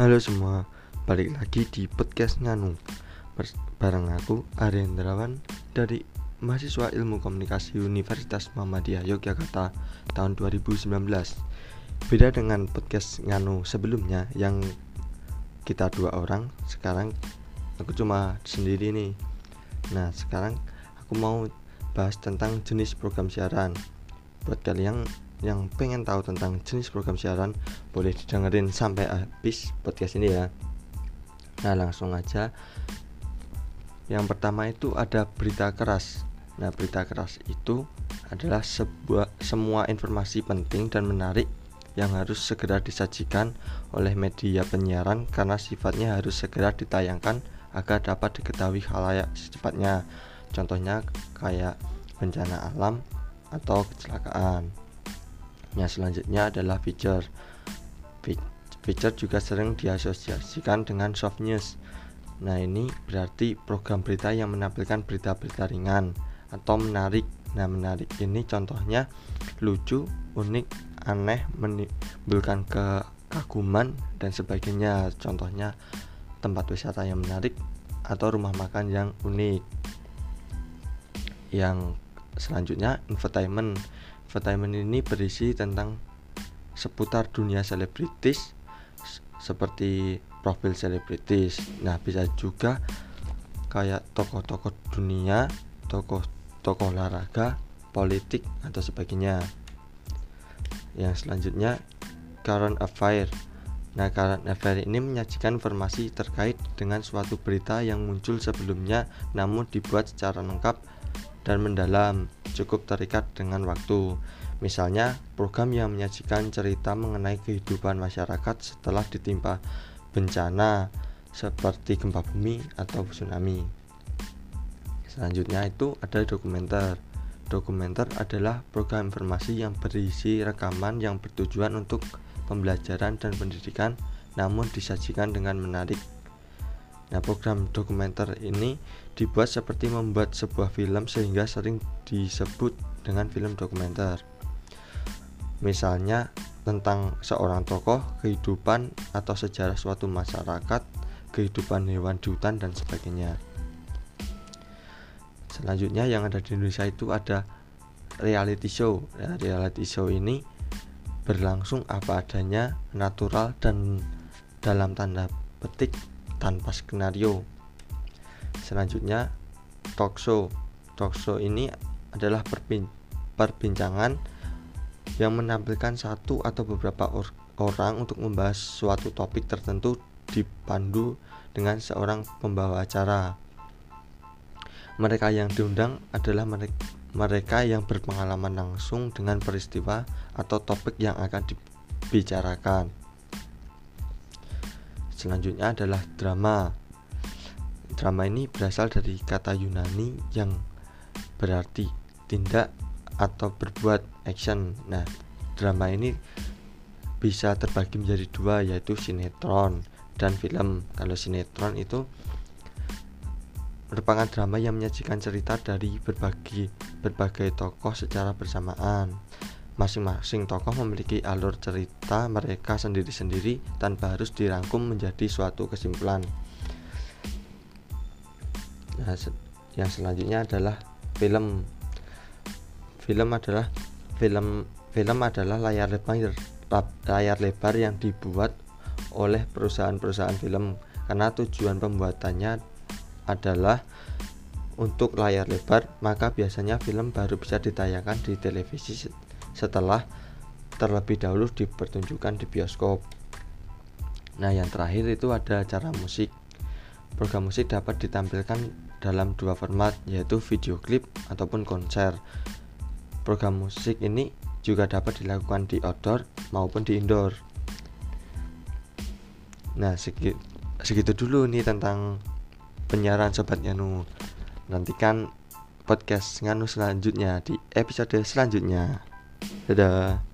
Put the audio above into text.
Halo semua, balik lagi di podcast Nganu. Bareng aku, Aryendrawan Dari mahasiswa ilmu komunikasi Universitas Muhammadiyah Yogyakarta tahun 2019 Beda dengan podcast Nganu sebelumnya yang kita dua orang Sekarang aku cuma sendiri nih. Nah sekarang aku mau bahas tentang jenis program siaran. Buat kalian yang pengen tahu tentang jenis program siaran boleh didengerin sampai habis podcast ini ya. Nah langsung aja. Yang pertama itu ada berita keras. Nah berita keras itu adalah sebuah semua informasi penting dan menarik yang harus segera disajikan oleh media penyiaran karena sifatnya harus segera ditayangkan agar dapat diketahui halayak secepatnya. Contohnya kayak bencana alam atau kecelakaan yang selanjutnya adalah feature. Feature juga sering diasosiasikan dengan soft news. Nah, ini berarti program berita yang menampilkan berita-berita ringan atau menarik. Nah, menarik ini contohnya lucu, unik, aneh, menimbulkan kekaguman dan sebagainya. Contohnya tempat wisata yang menarik atau rumah makan yang unik. Yang selanjutnya infotainment Infotainment ini berisi tentang seputar dunia selebritis seperti profil selebritis. Nah, bisa juga kayak tokoh-tokoh dunia, tokoh-tokoh olahraga, politik atau sebagainya. Yang selanjutnya current affair. Nah, current affair ini menyajikan informasi terkait dengan suatu berita yang muncul sebelumnya namun dibuat secara lengkap dan mendalam, cukup terikat dengan waktu. Misalnya, program yang menyajikan cerita mengenai kehidupan masyarakat setelah ditimpa bencana seperti gempa bumi atau tsunami. Selanjutnya itu ada dokumenter. Dokumenter adalah program informasi yang berisi rekaman yang bertujuan untuk pembelajaran dan pendidikan namun disajikan dengan menarik Nah, program dokumenter ini dibuat seperti membuat sebuah film sehingga sering disebut dengan film dokumenter. Misalnya tentang seorang tokoh, kehidupan atau sejarah suatu masyarakat, kehidupan hewan di hutan dan sebagainya. Selanjutnya yang ada di Indonesia itu ada reality show. Ya, reality show ini berlangsung apa adanya, natural dan dalam tanda petik tanpa skenario. Selanjutnya, talk show. Talk show ini adalah perbincangan yang menampilkan satu atau beberapa or orang untuk membahas suatu topik tertentu dipandu dengan seorang pembawa acara. Mereka yang diundang adalah mereka yang berpengalaman langsung dengan peristiwa atau topik yang akan dibicarakan. Selanjutnya adalah drama. Drama ini berasal dari kata Yunani yang berarti tindak atau berbuat action. Nah, drama ini bisa terbagi menjadi dua yaitu sinetron dan film. Kalau sinetron itu merupakan drama yang menyajikan cerita dari berbagai berbagai tokoh secara bersamaan masing-masing tokoh memiliki alur cerita mereka sendiri-sendiri tanpa harus dirangkum menjadi suatu kesimpulan. Nah, yang selanjutnya adalah film. Film adalah film film adalah layar lebar layar lebar yang dibuat oleh perusahaan-perusahaan film karena tujuan pembuatannya adalah untuk layar lebar, maka biasanya film baru bisa ditayangkan di televisi setelah terlebih dahulu dipertunjukkan di bioskop. Nah, yang terakhir itu ada acara musik. Program musik dapat ditampilkan dalam dua format, yaitu video klip ataupun konser. Program musik ini juga dapat dilakukan di outdoor maupun di indoor. Nah, segitu, segitu dulu nih tentang penyiaran Sobat Nganu. Nantikan podcast Nganu selanjutnya di episode selanjutnya. Dadah.